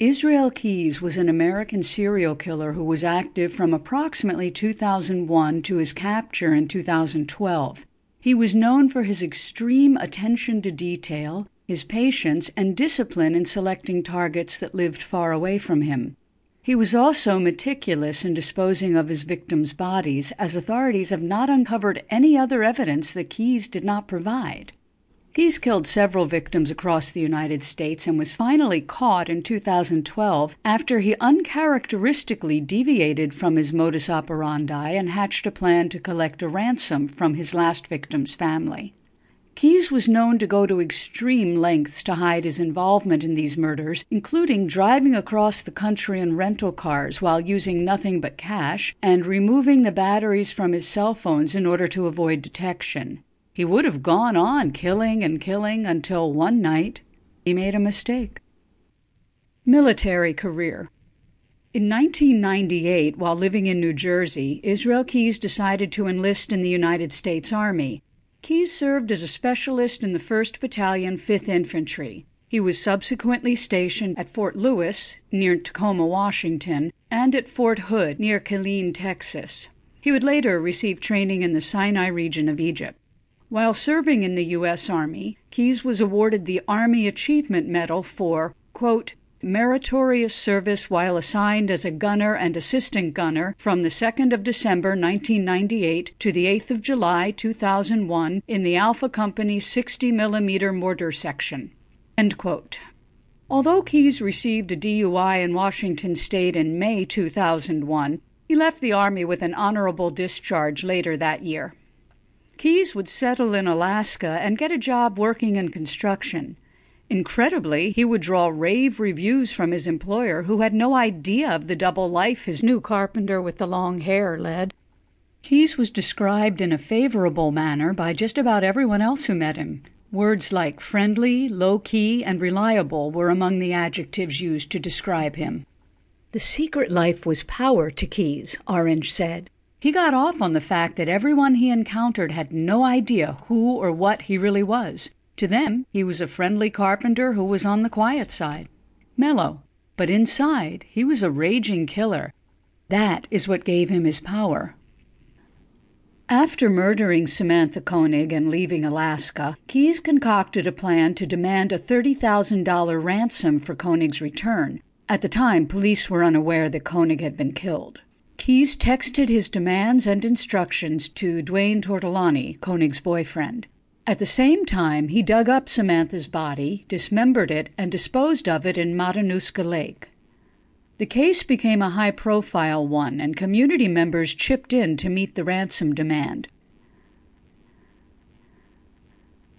Israel Keyes was an American serial killer who was active from approximately 2001 to his capture in 2012. He was known for his extreme attention to detail, his patience, and discipline in selecting targets that lived far away from him. He was also meticulous in disposing of his victims' bodies, as authorities have not uncovered any other evidence that Keyes did not provide. Keyes killed several victims across the United States and was finally caught in 2012 after he uncharacteristically deviated from his modus operandi and hatched a plan to collect a ransom from his last victim's family. Keyes was known to go to extreme lengths to hide his involvement in these murders, including driving across the country in rental cars while using nothing but cash and removing the batteries from his cell phones in order to avoid detection. He would have gone on killing and killing until one night he made a mistake. Military career. In 1998, while living in New Jersey, Israel Keyes decided to enlist in the United States Army. Keyes served as a specialist in the 1st Battalion, 5th Infantry. He was subsequently stationed at Fort Lewis, near Tacoma, Washington, and at Fort Hood, near Killeen, Texas. He would later receive training in the Sinai region of Egypt. While serving in the U.S. Army, Keyes was awarded the Army Achievement Medal for, quote, meritorious service while assigned as a gunner and assistant gunner from the 2nd of December 1998 to the 8th of July 2001 in the Alpha Company 60 millimeter mortar section. Although Keyes received a DUI in Washington state in May 2001, he left the Army with an honorable discharge later that year. Keyes would settle in Alaska and get a job working in construction. Incredibly, he would draw rave reviews from his employer, who had no idea of the double life his new carpenter with the long hair led. Keyes was described in a favorable manner by just about everyone else who met him. Words like friendly, low key, and reliable were among the adjectives used to describe him. The secret life was power to Keyes, Orange said. He got off on the fact that everyone he encountered had no idea who or what he really was. To them, he was a friendly carpenter who was on the quiet side. Mellow. But inside, he was a raging killer. That is what gave him his power. After murdering Samantha Koenig and leaving Alaska, Keyes concocted a plan to demand a $30,000 ransom for Koenig's return. At the time, police were unaware that Koenig had been killed. Keyes texted his demands and instructions to Duane Tortolani, Koenig's boyfriend. At the same time, he dug up Samantha's body, dismembered it, and disposed of it in Matanuska Lake. The case became a high profile one, and community members chipped in to meet the ransom demand.